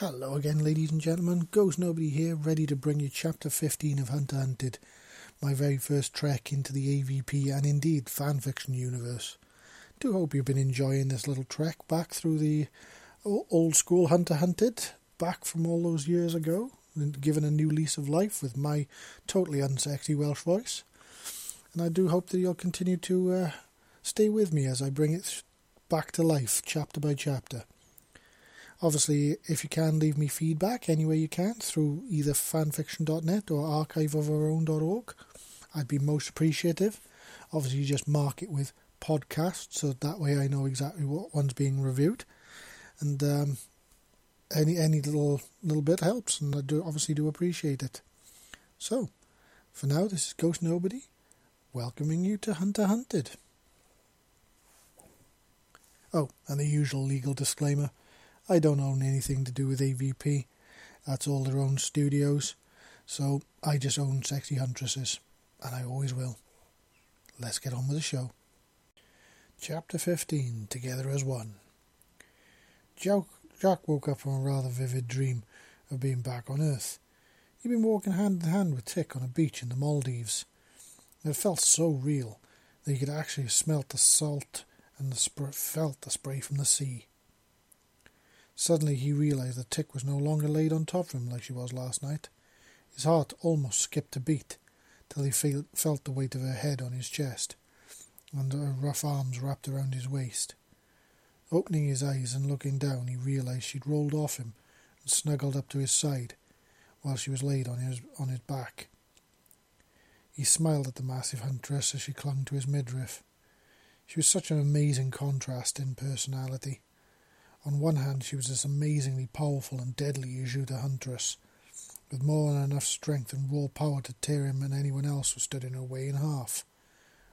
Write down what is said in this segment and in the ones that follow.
Hello again, ladies and gentlemen. Ghost Nobody here, ready to bring you chapter 15 of Hunter Hunted, my very first trek into the AVP and indeed fanfiction universe. Do hope you've been enjoying this little trek back through the old school Hunter Hunted, back from all those years ago, and given a new lease of life with my totally unsexy Welsh voice. And I do hope that you'll continue to uh, stay with me as I bring it back to life, chapter by chapter. Obviously, if you can, leave me feedback any way you can through either fanfiction.net or archiveofourown.org. I'd be most appreciative. Obviously, you just mark it with podcast, so that way I know exactly what one's being reviewed. And um, any any little little bit helps, and I do obviously do appreciate it. So, for now, this is Ghost Nobody, welcoming you to Hunter Hunted. Oh, and the usual legal disclaimer. I don't own anything to do with AVP. That's all their own studios. So I just own Sexy Huntresses, and I always will. Let's get on with the show. Chapter 15 Together as One. Jack, woke up from a rather vivid dream of being back on Earth. He'd been walking hand in hand with Tik on a beach in the Maldives. It felt so real that he could actually smell the salt and the sp- felt the spray from the sea. Suddenly he realized that Tik was no longer laid on top of him like she was last night. His heart almost skipped a beat, till he feel, felt the weight of her head on his chest, and her rough arms wrapped around his waist. Opening his eyes and looking down, he realized she'd rolled off him and snuggled up to his side, while she was laid on his on his back. He smiled at the massive huntress as she clung to his midriff. She was such an amazing contrast in personality. On one hand, she was this amazingly powerful and deadly Ujuta huntress, with more than enough strength and raw power to tear him and anyone else who stood in her way in half.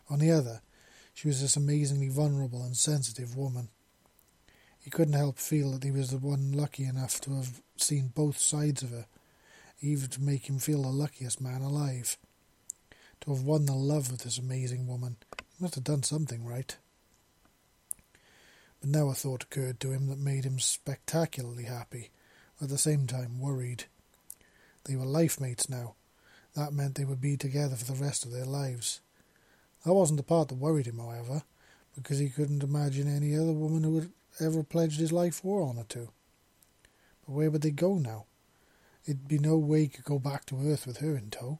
On the other, she was this amazingly vulnerable and sensitive woman. He couldn't help feel that he was the one lucky enough to have seen both sides of her, even to make him feel the luckiest man alive. To have won the love of this amazing woman, he must have done something right. But now a thought occurred to him that made him spectacularly happy, at the same time worried. They were life mates now. That meant they would be together for the rest of their lives. That wasn't the part that worried him, however, because he couldn't imagine any other woman who had ever pledged his life for honour to. But where would they go now? It'd be no way he could go back to Earth with her in tow.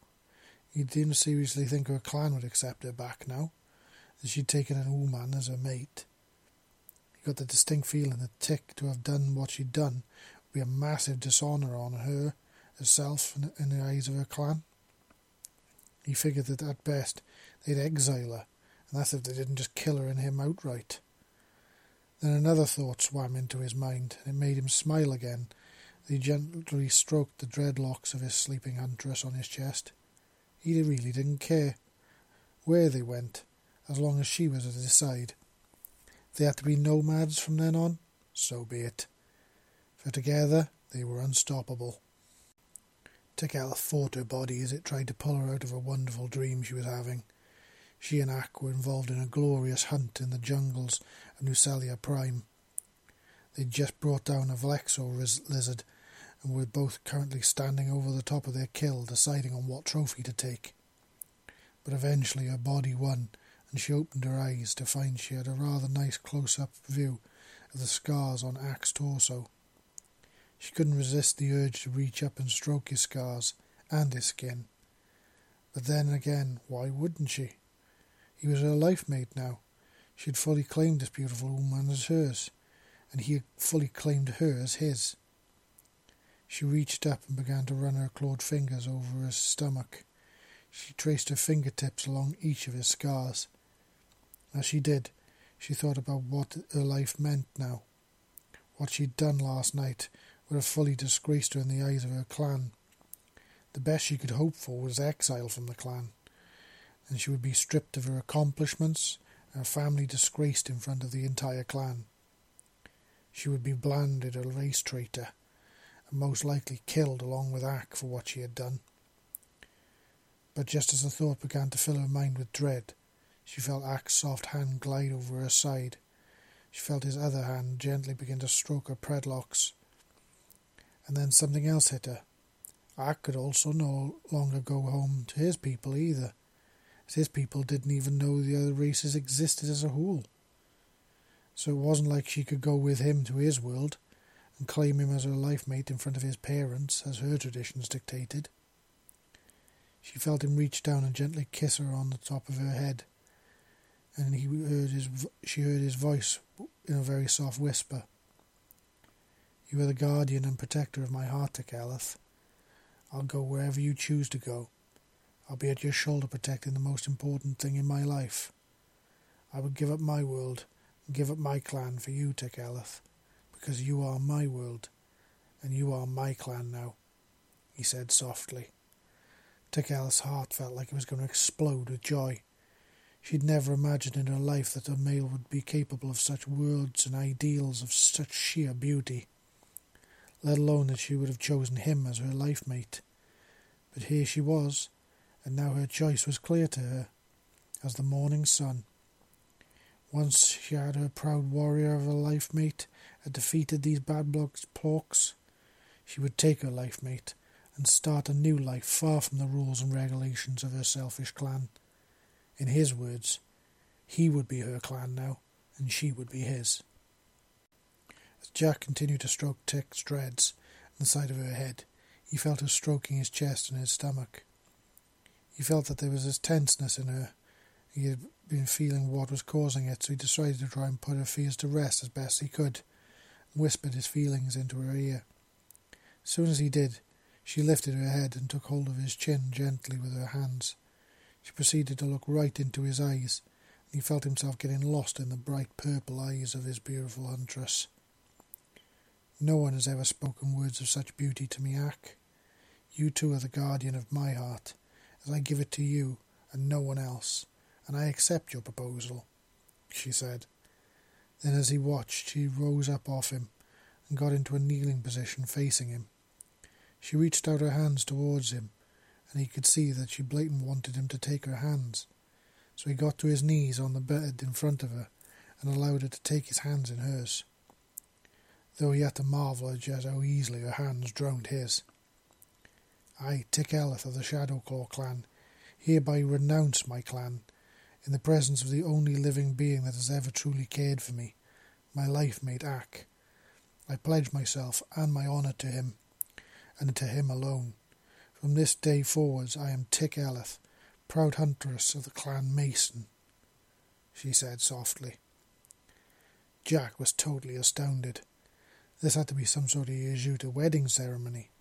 He didn't seriously think her clan would accept her back now, as she'd taken an Ooman as her mate got the distinct feeling that Tik, to have done what she'd done, would be a massive dishonour on her, herself, and in the eyes of her clan. He figured that at best they'd exile her, and that's if they didn't just kill her and him outright. Then another thought swam into his mind, and it made him smile again. He gently stroked the dreadlocks of his sleeping huntress on his chest. He really didn't care where they went, as long as she was at his side. They had to be nomads from then on, so be it. For together they were unstoppable. Tekela fought her body as it tried to pull her out of a wonderful dream she was having. She and Ak were involved in a glorious hunt in the jungles of Nusalia Prime. They'd just brought down a Vlaxor lizard and were both currently standing over the top of their kill, deciding on what trophy to take. But eventually her body won, and she opened her eyes to find she had a rather nice close up view of the scars on Ak's torso. She couldn't resist the urge to reach up and stroke his scars and his skin. But then again, why wouldn't she? He was her life mate now. She had fully claimed this beautiful woman as hers, and he had fully claimed her as his. She reached up and began to run her clawed fingers over his stomach. She traced her fingertips along each of his scars. As she did, she thought about what her life meant now. What she'd done last night would have fully disgraced her in the eyes of her clan. The best she could hope for was exile from the clan, and she would be stripped of her accomplishments, her family disgraced in front of the entire clan. She would be branded a race traitor, and most likely killed along with Ak for what she had done. But just as the thought began to fill her mind with dread, she felt Ak's soft hand glide over her side. She felt his other hand gently begin to stroke her predlocks. and then something else hit her. Ack could also no longer go home to his people either, as his people didn't even know the other races existed as a whole. So it wasn't like she could go with him to his world and claim him as her life mate in front of his parents, as her traditions dictated. She felt him reach down and gently kiss her on the top of her head, and he heard his she heard his voice in a very soft whisper. You are the guardian and protector of my heart, Tekeleth. I'll go wherever you choose to go. I'll be at your shoulder protecting the most important thing in my life. I would give up my world give up my clan for you, Tekeleth, because you are my world, and you are my clan now, he said softly. Tekeleth's heart felt like it was going to explode with joy. She'd never imagined in her life that a male would be capable of such words and ideals of such sheer beauty let alone that she would have chosen him as her life mate. But here she was, and now her choice was clear to her, as the morning sun. Once she had her proud warrior of a life mate had defeated these bad blocks plorks, she would take her life mate and start a new life far from the rules and regulations of her selfish clan. In his words, he would be her clan now, and she would be his. As Jack continued to stroke Tik's dreads on the side of her head, he felt her stroking his chest and his stomach. He felt that there was this tenseness in her. He had been feeling what was causing it, so he decided to try and put her fears to rest as best he could, and whispered his feelings into her ear. As soon as he did, she lifted her head and took hold of his chin gently with her hands. She proceeded to look right into his eyes, and he felt himself getting lost in the bright purple eyes of his beautiful huntress. No one has ever spoken words of such beauty to me, Ack. You two are the guardian of my heart, as I give it to you and no one else, and I accept your proposal, she said. Then, as he watched, she rose up off him and got into a kneeling position facing him. She reached out her hands towards him, and he could see that she blatantly wanted him to take her hands. So he got to his knees on the bed in front of her and allowed her to take his hands in hers though he had to marvel at just how easily her hands drowned his. I, Tikeleth of the Shadowclaw clan, hereby renounce my clan in the presence of the only living being that has ever truly cared for me, my life mate Ack. I pledge myself and my honour to him, and to him alone. From this day forwards I am Tikeleth, proud huntress of the clan Mason, she said softly. Jack was totally astounded. This had to be some sort of Yajuta wedding ceremony.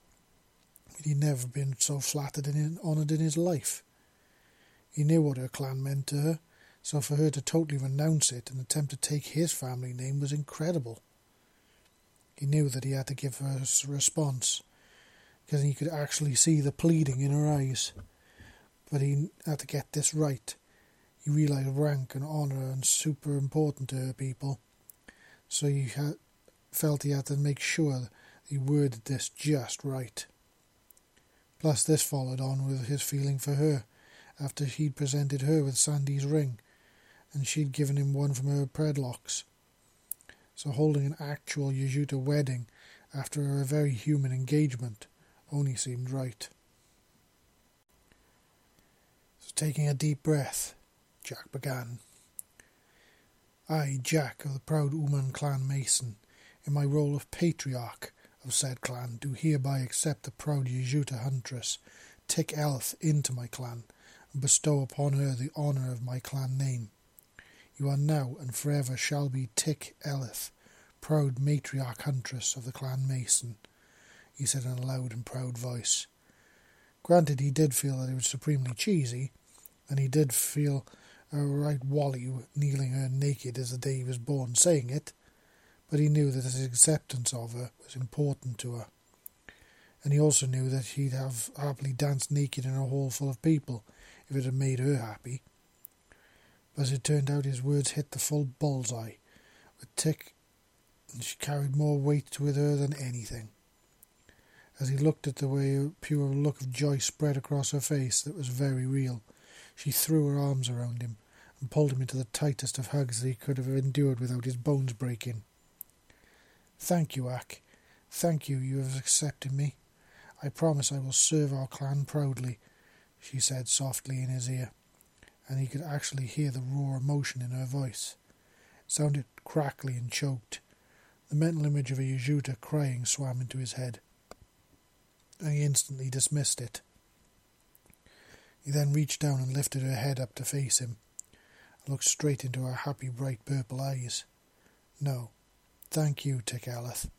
He'd never been so flattered and honoured in his life. He knew what her clan meant to her, so for her to totally renounce it and attempt to take his family name was incredible. He knew that he had to give her a response, because he could actually see the pleading in her eyes. But he had to get this right. He realised rank and honour and super important to her people, so he had felt he had to make sure he worded this just right. Plus, this followed on with his feeling for her, after he'd presented her with Sandy's ring, and she'd given him one from her predlocks. So holding an actual Yajuta wedding after a very human engagement only seemed right. So taking a deep breath, Jack began. I, Jack of the proud Uman clan Mason, in my role of patriarch of said clan, do hereby accept the proud Yajuta huntress, Tick Elth, into my clan, and bestow upon her the honour of my clan name. You are now and forever shall be Tick Elith, proud matriarch huntress of the clan Mason, he said in a loud and proud voice. Granted, he did feel that it was supremely cheesy, and he did feel a right wally kneeling her naked as the day he was born saying it, but he knew that his acceptance of her was important to her. And he also knew that he'd have happily danced naked in a hall full of people if it had made her happy. But as it turned out, his words hit the full bullseye with Tik, and she carried more weight with her than anything. As he looked at the way a pure look of joy spread across her face that was very real, she threw her arms around him and pulled him into the tightest of hugs that he could have endured without his bones breaking. Thank you, Ak. Thank you, you have accepted me. I promise I will serve our clan proudly, she said softly in his ear, and he could actually hear the raw emotion in her voice. It sounded crackly and choked. The mental image of a Yajuta crying swam into his head, and he instantly dismissed it. He then reached down and lifted her head up to face him, and looked straight into her happy, bright purple eyes. No, thank you, Tikalath,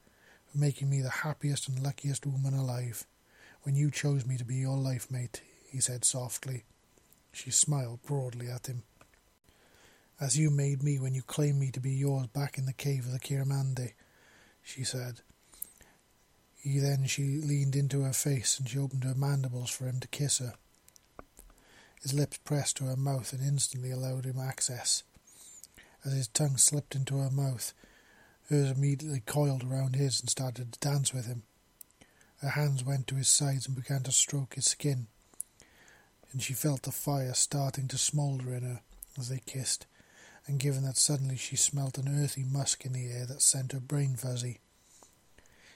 for making me the happiest and luckiest woman alive. When you chose me to be your life mate, he said softly. She smiled broadly at him. As you made me when you claimed me to be yours back in the cave of the Kiramandi, she said. He then she leaned into her face and she opened her mandibles for him to kiss her. His lips pressed to her mouth and instantly allowed him access. As his tongue slipped into her mouth, hers immediately coiled around his and started to dance with him. Her hands went to his sides and began to stroke his skin, and she felt the fire starting to smoulder in her as they kissed, and given that suddenly she smelt an earthy musk in the air that sent her brain fuzzy.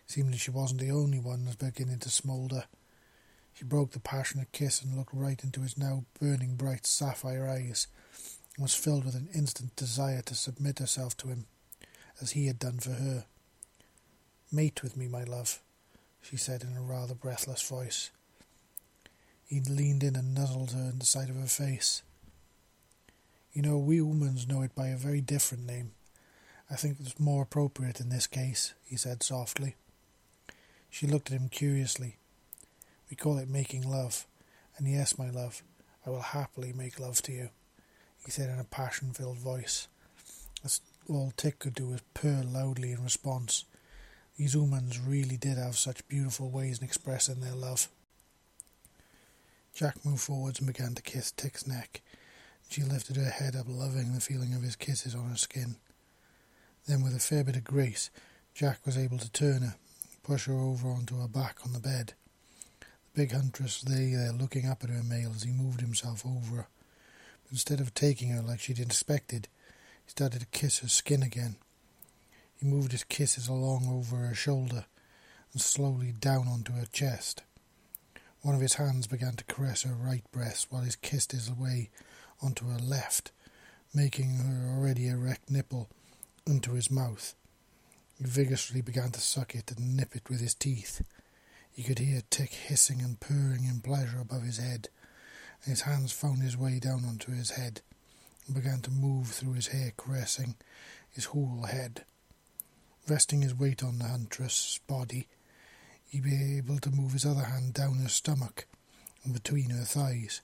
Seemed that she wasn't the only one that was beginning to smoulder. She broke the passionate kiss and looked right into his now burning bright sapphire eyes, and was filled with an instant desire to submit herself to him, as he had done for her. Mate with me, my love, she said in a rather breathless voice. He leaned in and nuzzled her in the side of her face. You know, we humans know it by a very different name. I think it's more appropriate in this case, he said softly. She looked at him curiously. We call it making love. And yes, my love, I will happily make love to you, he said in a passion filled voice. All Tik could do was purr loudly in response. These humans really did have such beautiful ways in expressing their love. Jack moved forwards and began to kiss Tik's neck. She lifted her head up, loving the feeling of his kisses on her skin. Then, with a fair bit of grace, Jack was able to turn her, push her over onto her back on the bed. The big Huntress lay there looking up at her male as he moved himself over her. But instead of taking her like she'd expected, he started to kiss her skin again. He moved his kisses along over her shoulder and slowly down onto her chest. One of his hands began to caress her right breast while he kissed his way onto her left, making her already erect nipple into his mouth. He vigorously began to suck it and nip it with his teeth. He could hear Tik hissing and purring in pleasure above his head, his hands found his way down onto his head and began to move through his hair, caressing his whole head. Resting his weight on the huntress's body, he'd be able to move his other hand down her stomach and between her thighs.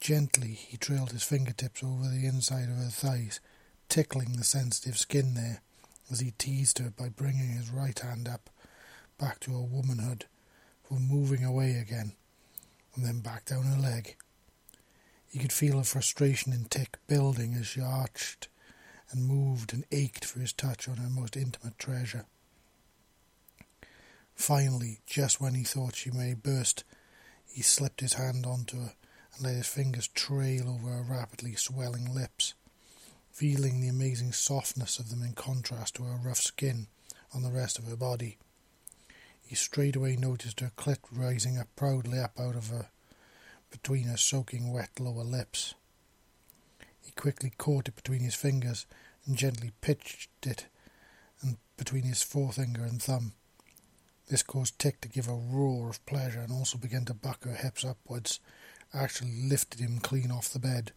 Gently, he trailed his fingertips over the inside of her thighs, tickling the sensitive skin there as he teased her by bringing his right hand up back to her womanhood, for moving away again, and then back down her leg. He could feel her frustration in Tik building as she arched and moved and ached for his touch on her most intimate treasure. Finally, just when he thought she may burst, he slipped his hand onto her and let his fingers trail over her rapidly swelling lips, feeling the amazing softness of them in contrast to her rough skin on the rest of her body. He straightway noticed her clit rising up proudly up out of her, between her soaking wet lower lips. He quickly caught it between his fingers and gently pitched it and between his forefinger and thumb. This caused Tik to give a roar of pleasure and also began to buck her hips upwards, actually lifted him clean off the bed.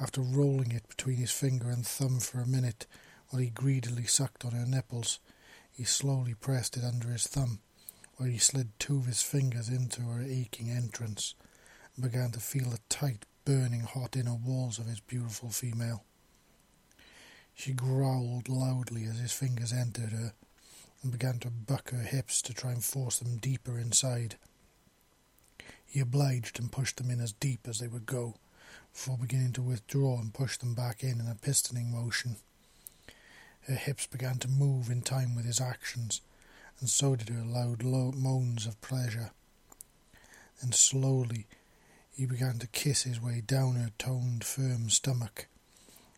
After rolling it between his finger and thumb for a minute while he greedily sucked on her nipples, he slowly pressed it under his thumb, where he slid two of his fingers into her aching entrance, and began to feel the tight, burning hot inner walls of his beautiful female. She growled loudly as his fingers entered her, and began to buck her hips to try and force them deeper inside. He obliged and pushed them in as deep as they would go, before beginning to withdraw and push them back in in a pistoning motion. Her hips began to move in time with his actions, and so did her loud low moans of pleasure. Then slowly he began to kiss his way down her toned, firm stomach.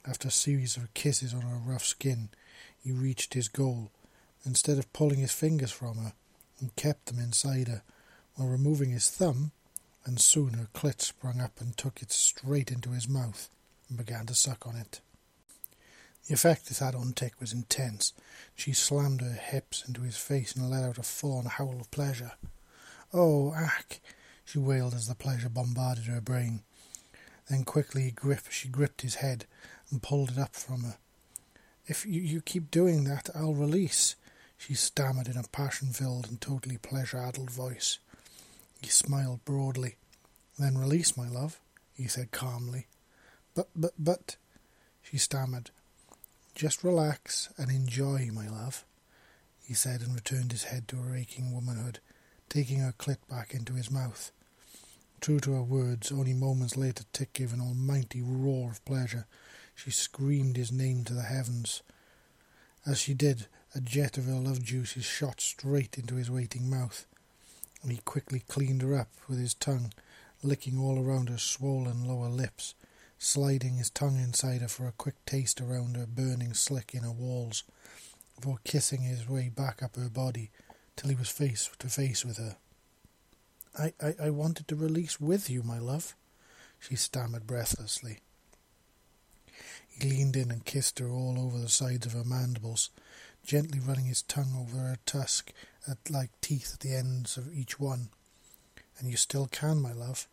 After a series of kisses on her rough skin, he reached his goal, instead of pulling his fingers from her, and kept them inside her, while removing his thumb, and soon her clit sprung up and took it straight into his mouth, and began to suck on it. The effect this had on Tik was intense. She slammed her hips into his face and let out a full-on howl of pleasure. Oh, Ack! she wailed as the pleasure bombarded her brain. Then quickly grip, she gripped his head and pulled it up from her. If you, you keep doing that, I'll release, she stammered in a passion-filled and totally pleasure-addled voice. He smiled broadly. Then release, my love, he said calmly. But, but, but, she stammered. Just relax and enjoy, my love, he said and returned his head to her aching womanhood, taking her clit back into his mouth. True to her words, only moments later Tik gave an almighty roar of pleasure. She screamed his name to the heavens. As she did, a jet of her love juices shot straight into his waiting mouth, and he quickly cleaned her up with his tongue, licking all around her swollen lower lips, sliding his tongue inside her for a quick taste around her burning slick inner walls, before kissing his way back up her body till he was face to face with her. I, I, I wanted to release with you, my love, she stammered breathlessly. He leaned in and kissed her all over the sides of her mandibles, gently running his tongue over her tusk at like teeth at the ends of each one. And you still can, my love.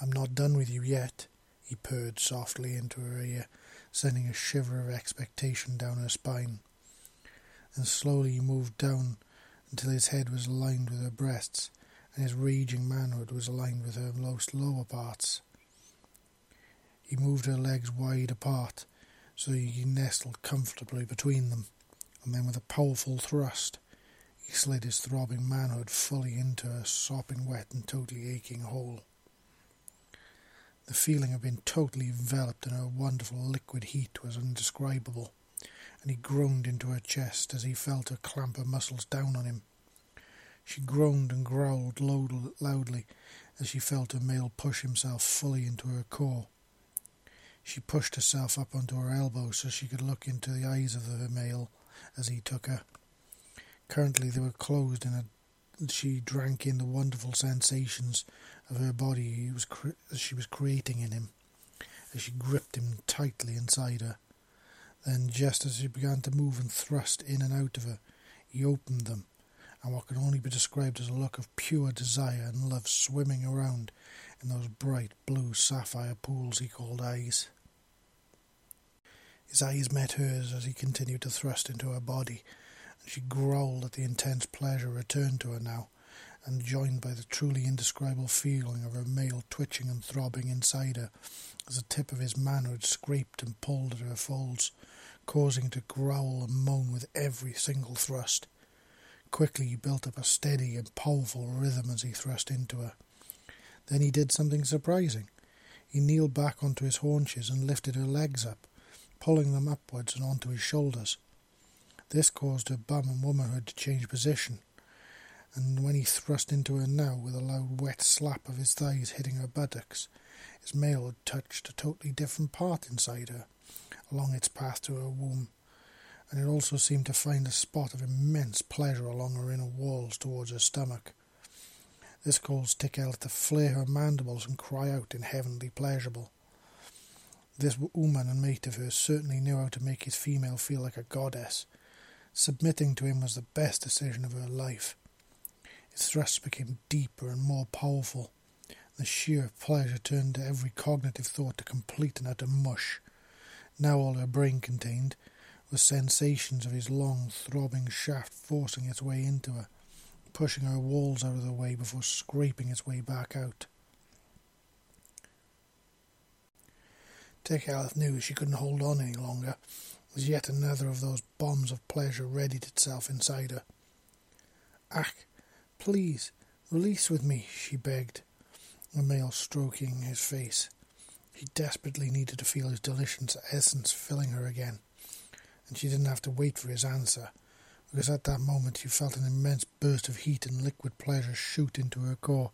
I'm not done with you yet, he purred softly into her ear, sending a shiver of expectation down her spine. And slowly he moved down until his head was aligned with her breasts, and his raging manhood was aligned with her most lower parts. He moved her legs wide apart, so he nestled comfortably between them, and then with a powerful thrust, he slid his throbbing manhood fully into her sopping wet and totally aching hole. The feeling of being totally enveloped in her wonderful liquid heat was indescribable, and he groaned into her chest as he felt her clamp her muscles down on him. She groaned and growled loudly as she felt her male push himself fully into her core. She pushed herself up onto her elbow so she could look into the eyes of the male as he took her. Currently they were closed and she drank in the wonderful sensations of her body was cre- she was creating in him as she gripped him tightly inside her. Then, just as she began to move and thrust in and out of her, he opened them and what can only be described as a look of pure desire and love swimming around in those bright blue sapphire pools he called eyes. His eyes met hers as he continued to thrust into her body, and she growled at the intense pleasure returned to her now, and joined by the truly indescribable feeling of her male twitching and throbbing inside her, as the tip of his manhood scraped and pulled at her folds, causing her to growl and moan with every single thrust. Quickly he built up a steady and powerful rhythm as he thrust into her. Then he did something surprising. He kneeled back onto his haunches and lifted her legs up, pulling them upwards and onto his shoulders. This caused her bum and womanhood to change position, and when he thrust into her now with a loud wet slap of his thighs hitting her buttocks, his male had touched a totally different part inside her, along its path to her womb and it also seemed to find a spot of immense pleasure along her inner walls towards her stomach. This caused Tickell to flare her mandibles and cry out in heavenly pleasurable. This woman and mate of hers certainly knew how to make his female feel like a goddess. Submitting to him was the best decision of her life. His thrusts became deeper and more powerful. The sheer pleasure turned every cognitive thought to complete and utter mush. Now all her brain contained was sensations of his long, throbbing shaft forcing its way into her, pushing her walls out of the way before scraping its way back out. Tik knew she couldn't hold on any longer, as yet another of those bombs of pleasure readied itself inside her. Ach, please, release with me, she begged, the male stroking his face. He desperately needed to feel his delicious essence filling her again and she didn't have to wait for his answer, because at that moment she felt an immense burst of heat and liquid pleasure shoot into her core,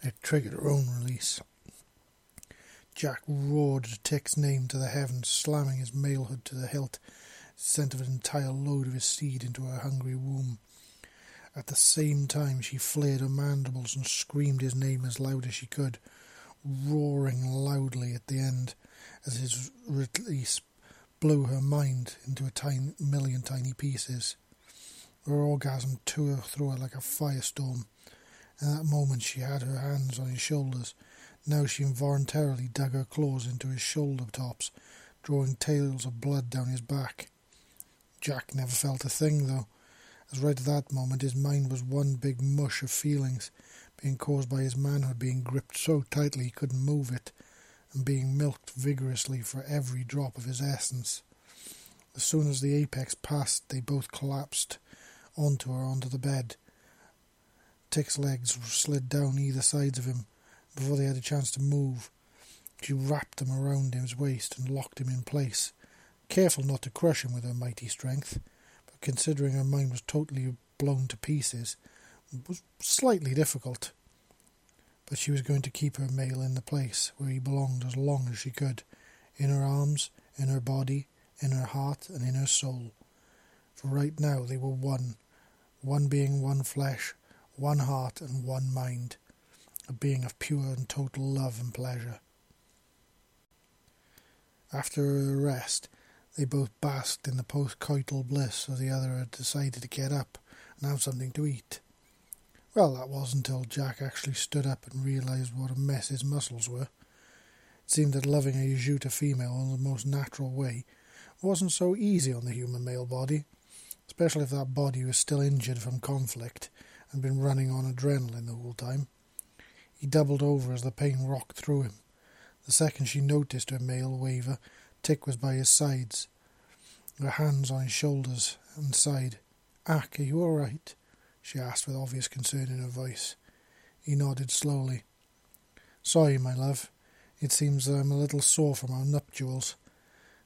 and it triggered her own release. Jack roared Tik's name to the heavens, slamming his malehood to the hilt, sent an entire load of his seed into her hungry womb. At the same time, she flared her mandibles and screamed his name as loud as she could, roaring loudly at the end as his release blew her mind into a tiny, million tiny pieces. Her orgasm tore through her like a firestorm. In that moment, she had her hands on his shoulders. Now she involuntarily dug her claws into his shoulder tops, drawing tails of blood down his back. Jack never felt a thing, though, as right at that moment his mind was one big mush of feelings, being caused by his manhood being gripped so tightly he couldn't move it, and being milked vigorously for every drop of his essence. As soon as the apex passed, they both collapsed onto her onto the bed. Tik's legs slid down either sides of him before they had a chance to move. She wrapped them around his waist and locked him in place, careful not to crush him with her mighty strength, but considering her mind was totally blown to pieces, was slightly difficult. But she was going to keep her male in the place where he belonged as long as she could, in her arms, in her body, in her heart, and in her soul. For right now they were one, one being, one flesh, one heart, and one mind, a being of pure and total love and pleasure. After her rest, they both basked in the post-coital bliss as the other had decided to get up and have something to eat. Well, that was until Jack actually stood up and realized what a mess his muscles were. It seemed that loving a Yajuta female in the most natural way wasn't so easy on the human male body, especially if that body was still injured from conflict and been running on adrenaline the whole time. He doubled over as the pain rocked through him. The second she noticed her male waver, Tik was by his sides, her hands on his shoulders and sighed. Ack, are you all right? she asked with obvious concern in her voice. He nodded slowly. Sorry, my love. It seems that I'm a little sore from our nuptials.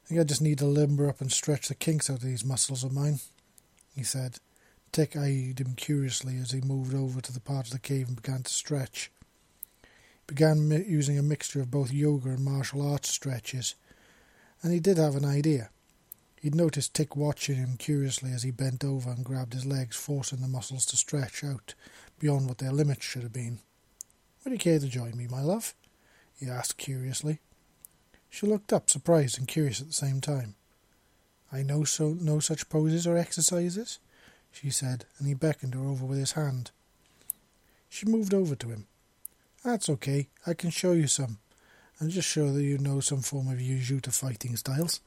I think I just need to limber up and stretch the kinks out of these muscles of mine, he said. Tik eyed him curiously as he moved over to the part of the cave and began to stretch. Began using a mixture of both yoga and martial arts stretches, and he did have an idea. He'd noticed Tik watching him curiously as he bent over and grabbed his legs, forcing the muscles to stretch out beyond what their limits should have been. Would you care to join me, my love? he asked curiously. She looked up, surprised and curious at the same time. I know so no such poses or exercises, she said, and he beckoned her over with his hand. She moved over to him. That's okay, I can show you some, and just show that you know some form of Yajuta fighting styles.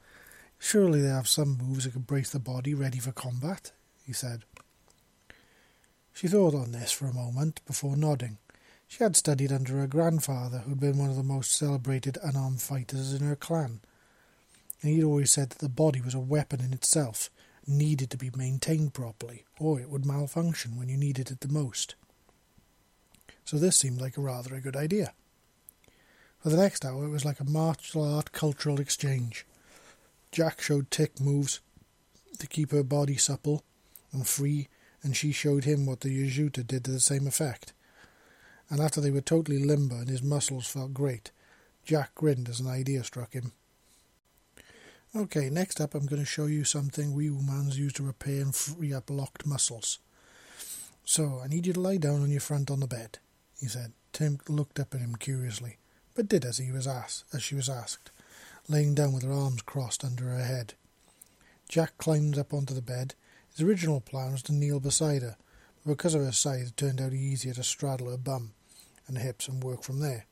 Surely they have some moves that can brace the body ready for combat, he said. She thought on this for a moment before nodding. She had studied under her grandfather, who had been one of the most celebrated unarmed fighters in her clan, and he'd always said that the body was a weapon in itself, needed to be maintained properly, or it would malfunction when you needed it the most. So this seemed like a rather a good idea. For the next hour it was like a martial art cultural exchange. Jack showed Tik moves to keep her body supple and free, and she showed him what the Yajuta did to the same effect. And after they were totally limber and his muscles felt great, Jack grinned as an idea struck him. Okay, next up I'm going to show you something we humans use to repair and free up locked muscles. So, I need you to lie down on your front on the bed, he said. Tim looked up at him curiously, but did as he was asked, as she was asked laying down with her arms crossed under her head. Jack climbed up onto the bed. His original plan was to kneel beside her, but because of her size, it turned out easier to straddle her bum and hips and work from there.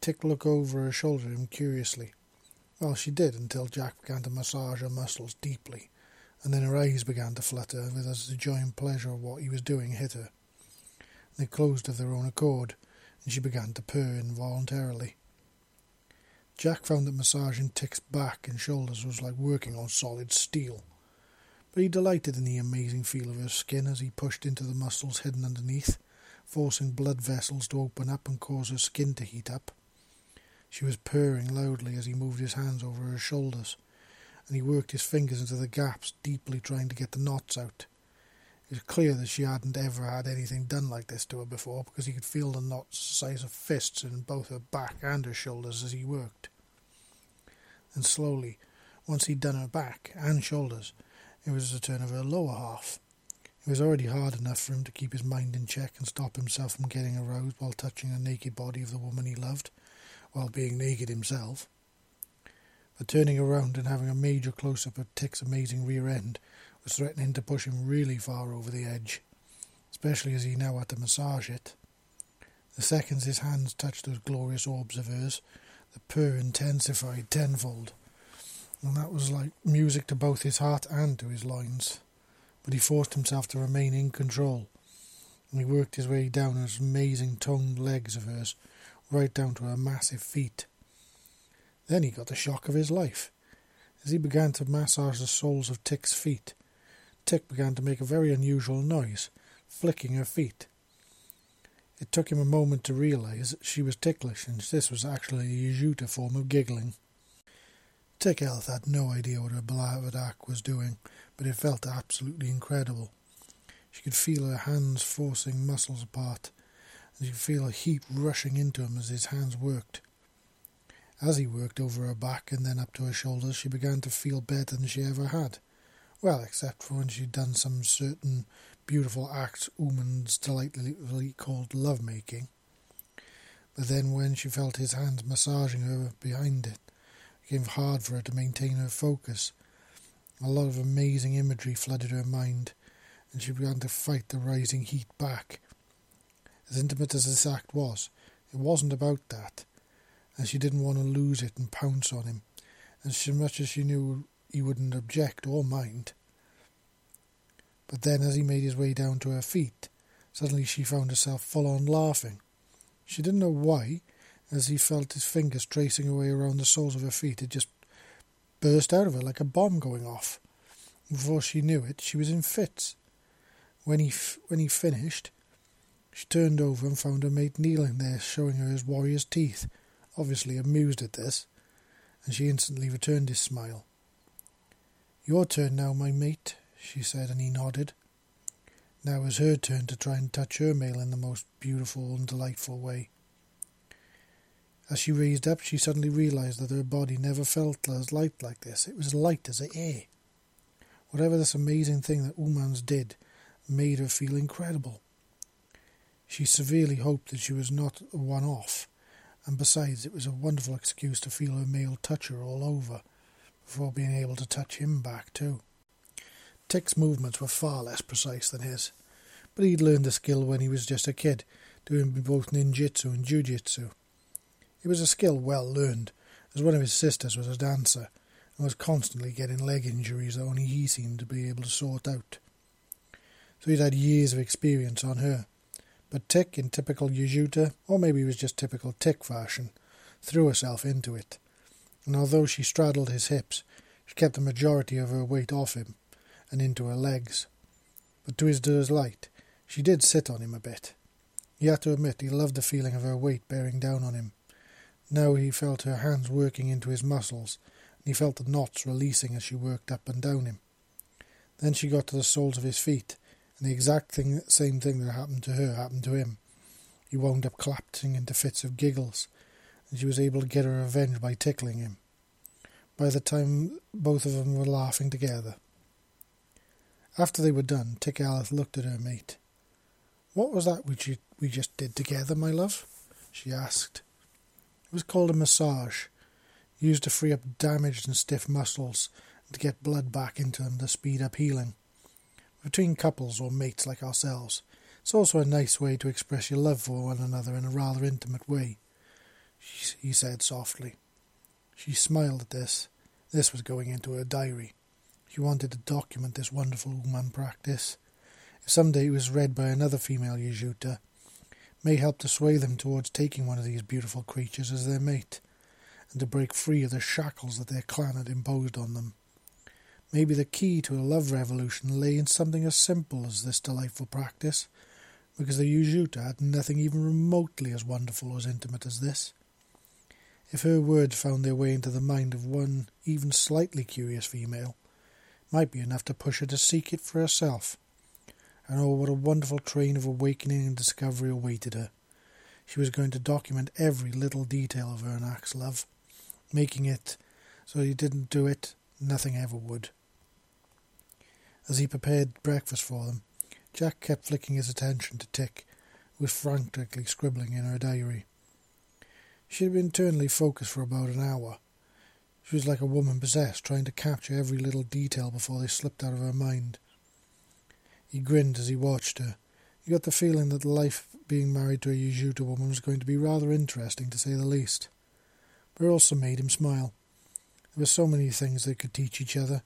Tik looked over her shoulder at him curiously. Well, she did until Jack began to massage her muscles deeply, and then her eyes began to flutter as the joy and pleasure of what he was doing hit her. They closed of their own accord, and she began to purr involuntarily. Jack found that massaging Tik's back and shoulders was like working on solid steel. But he delighted in the amazing feel of her skin as he pushed into the muscles hidden underneath, forcing blood vessels to open up and cause her skin to heat up. She was purring loudly as he moved his hands over her shoulders, and he worked his fingers into the gaps, deeply trying to get the knots out. It was clear that she hadn't ever had anything done like this to her before, because he could feel the knots the size of fists in both her back and her shoulders as he worked and slowly, Once he'd done her back and shoulders, it was the turn of her lower half. It was already hard enough for him to keep his mind in check and stop himself from getting aroused while touching the naked body of the woman he loved, while being naked himself. But turning around and having a major close up of Tik's amazing rear end was threatening to push him really far over the edge, especially as he now had to massage it. The seconds his hands touched those glorious orbs of hers, the purr intensified tenfold, and that was like music to both his heart and to his loins but he forced himself to remain in control. And he worked his way down those amazing toned legs of hers, right down to her massive feet. Then he got the shock of his life. As he began to massage the soles of Tik's feet, Tik began to make a very unusual noise, flicking her feet. It took him a moment to realize that she was ticklish, and this was actually a Yjuta form of giggling. Tick Ellith had no idea what her beloved was doing, but it felt absolutely incredible. She could feel her hands forcing muscles apart, and she could feel a heat rushing into him as his hands worked. As he worked over her back and then up to her shoulders, she began to feel better than she ever had. Well, except for when she'd done some certain beautiful acts Umans delightfully called love making. But then when she felt his hands massaging her behind it, it became hard for her to maintain her focus a lot of amazing imagery flooded her mind, and she began to fight the rising heat back. As intimate as this act was, it wasn't about that, and she didn't want to lose it and pounce on him, as much as she knew he wouldn't object or mind. But then, as he made his way down to her feet, suddenly she found herself full on laughing. She didn't know why, as he felt his fingers tracing away around the soles of her feet. It just burst out of her like a bomb going off. Before she knew it, she was in fits. When he when he finished, she turned over and found her mate kneeling there, showing her his warrior's teeth, obviously amused at this, and she instantly returned his smile. Your turn now, my mate, she said, and he nodded. Now it was her turn to try and touch her male in the most beautiful and delightful way. As she raised up, she suddenly realized that her body never felt as light like this. It was light as air. Whatever this amazing thing that Umans did made her feel incredible. She severely hoped that she was not a one off, and besides, it was a wonderful excuse to feel her male touch her all over, before being able to touch him back too. Tik's movements were far less precise than his, but he'd learned the skill when he was just a kid, doing both ninjutsu and jujitsu. It was a skill well learned, as one of his sisters was a dancer and was constantly getting leg injuries that only he seemed to be able to sort out. So he'd had years of experience on her. But Tik, in typical Yjuta, or maybe it was just typical Tick fashion, threw herself into it. And although she straddled his hips, she kept the majority of her weight off him and into her legs. But to his delight, she did sit on him a bit. He had to admit he loved the feeling of her weight bearing down on him, now he felt her hands working into his muscles, and he felt the knots releasing as she worked up and down him. Then she got to the soles of his feet, and the exact thing, same thing that happened to her happened to him. He wound up collapsing into fits of giggles, and she was able to get her revenge by tickling him. By the time both of them were laughing together. After they were done, Tick Ellith looked at her mate. What was that which we just did together, my love? she asked. It was called a massage, used to free up damaged and stiff muscles and to get blood back into them to speed up healing. Between couples or mates like ourselves, it's also a nice way to express your love for one another in a rather intimate way, he said softly. She smiled at this. This was going into her diary. She wanted to document this wonderful woman practice. If someday it was read by another female Yjuta, may help to sway them towards taking one of these beautiful creatures as their mate, and to break free of the shackles that their clan had imposed on them. Maybe the key to a love revolution lay in something as simple as this delightful practice, because the Yjuta had nothing even remotely as wonderful or as intimate as this. If her words found their way into the mind of one even slightly curious female, it might be enough to push her to seek it for herself and oh, what a wonderful train of awakening and discovery awaited her. She was going to document every little detail of Ernak's love, making it so he didn't do it, Nothing ever would. As he prepared breakfast for them, Jack kept flicking his attention to Tik, who was frantically scribbling in her diary. She had been internally focused for about an hour. She was like a woman possessed, trying to capture every little detail before they slipped out of her mind. He grinned as he watched her. He got the feeling that life being married to a Yautja woman was going to be rather interesting, to say the least. But it also made him smile. There were so many things they could teach each other,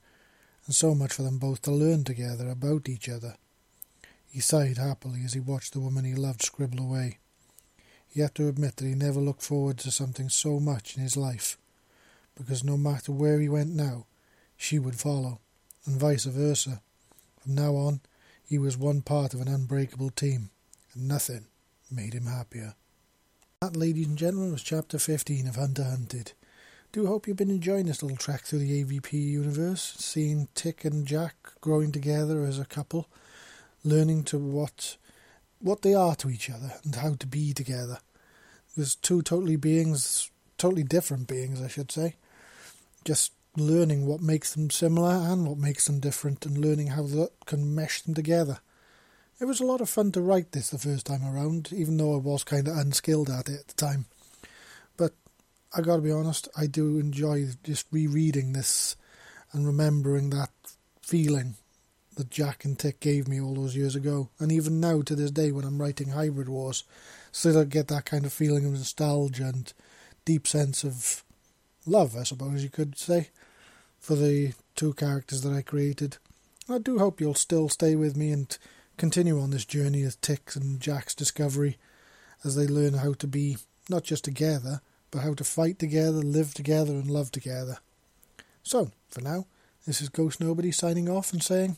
and so much for them both to learn together about each other. He sighed happily as he watched the woman he loved scribble away. He had to admit that he never looked forward to something so much in his life, because no matter where he went now, she would follow, and vice versa. From now on, he was one part of an unbreakable team, and nothing made him happier. That, ladies and gentlemen, was chapter 15 of Hunter Hunted. Do hope you've been enjoying this little trek through the AVP universe, seeing Tik and Jack growing together as a couple, learning to what what they are to each other and how to be together. There's two totally beings, totally different beings, I should say. Just learning what makes them similar and what makes them different, and learning how that can mesh them together. It was a lot of fun to write this the first time around, even though I was kind of unskilled at it at the time. But I gotta be honest, I do enjoy just rereading this and remembering that feeling that Jack and Tik gave me all those years ago. And even now, to this day, when I'm writing Hybrid Wars, still I get that kind of feeling of nostalgia and deep sense of love, I suppose you could say for the two characters that I created. I do hope you'll still stay with me and continue on this journey of Tik's and Jack's discovery as they learn how to be not just together, but how to fight together, live together, and love together. So, for now, this is Ghost Nobody signing off and saying,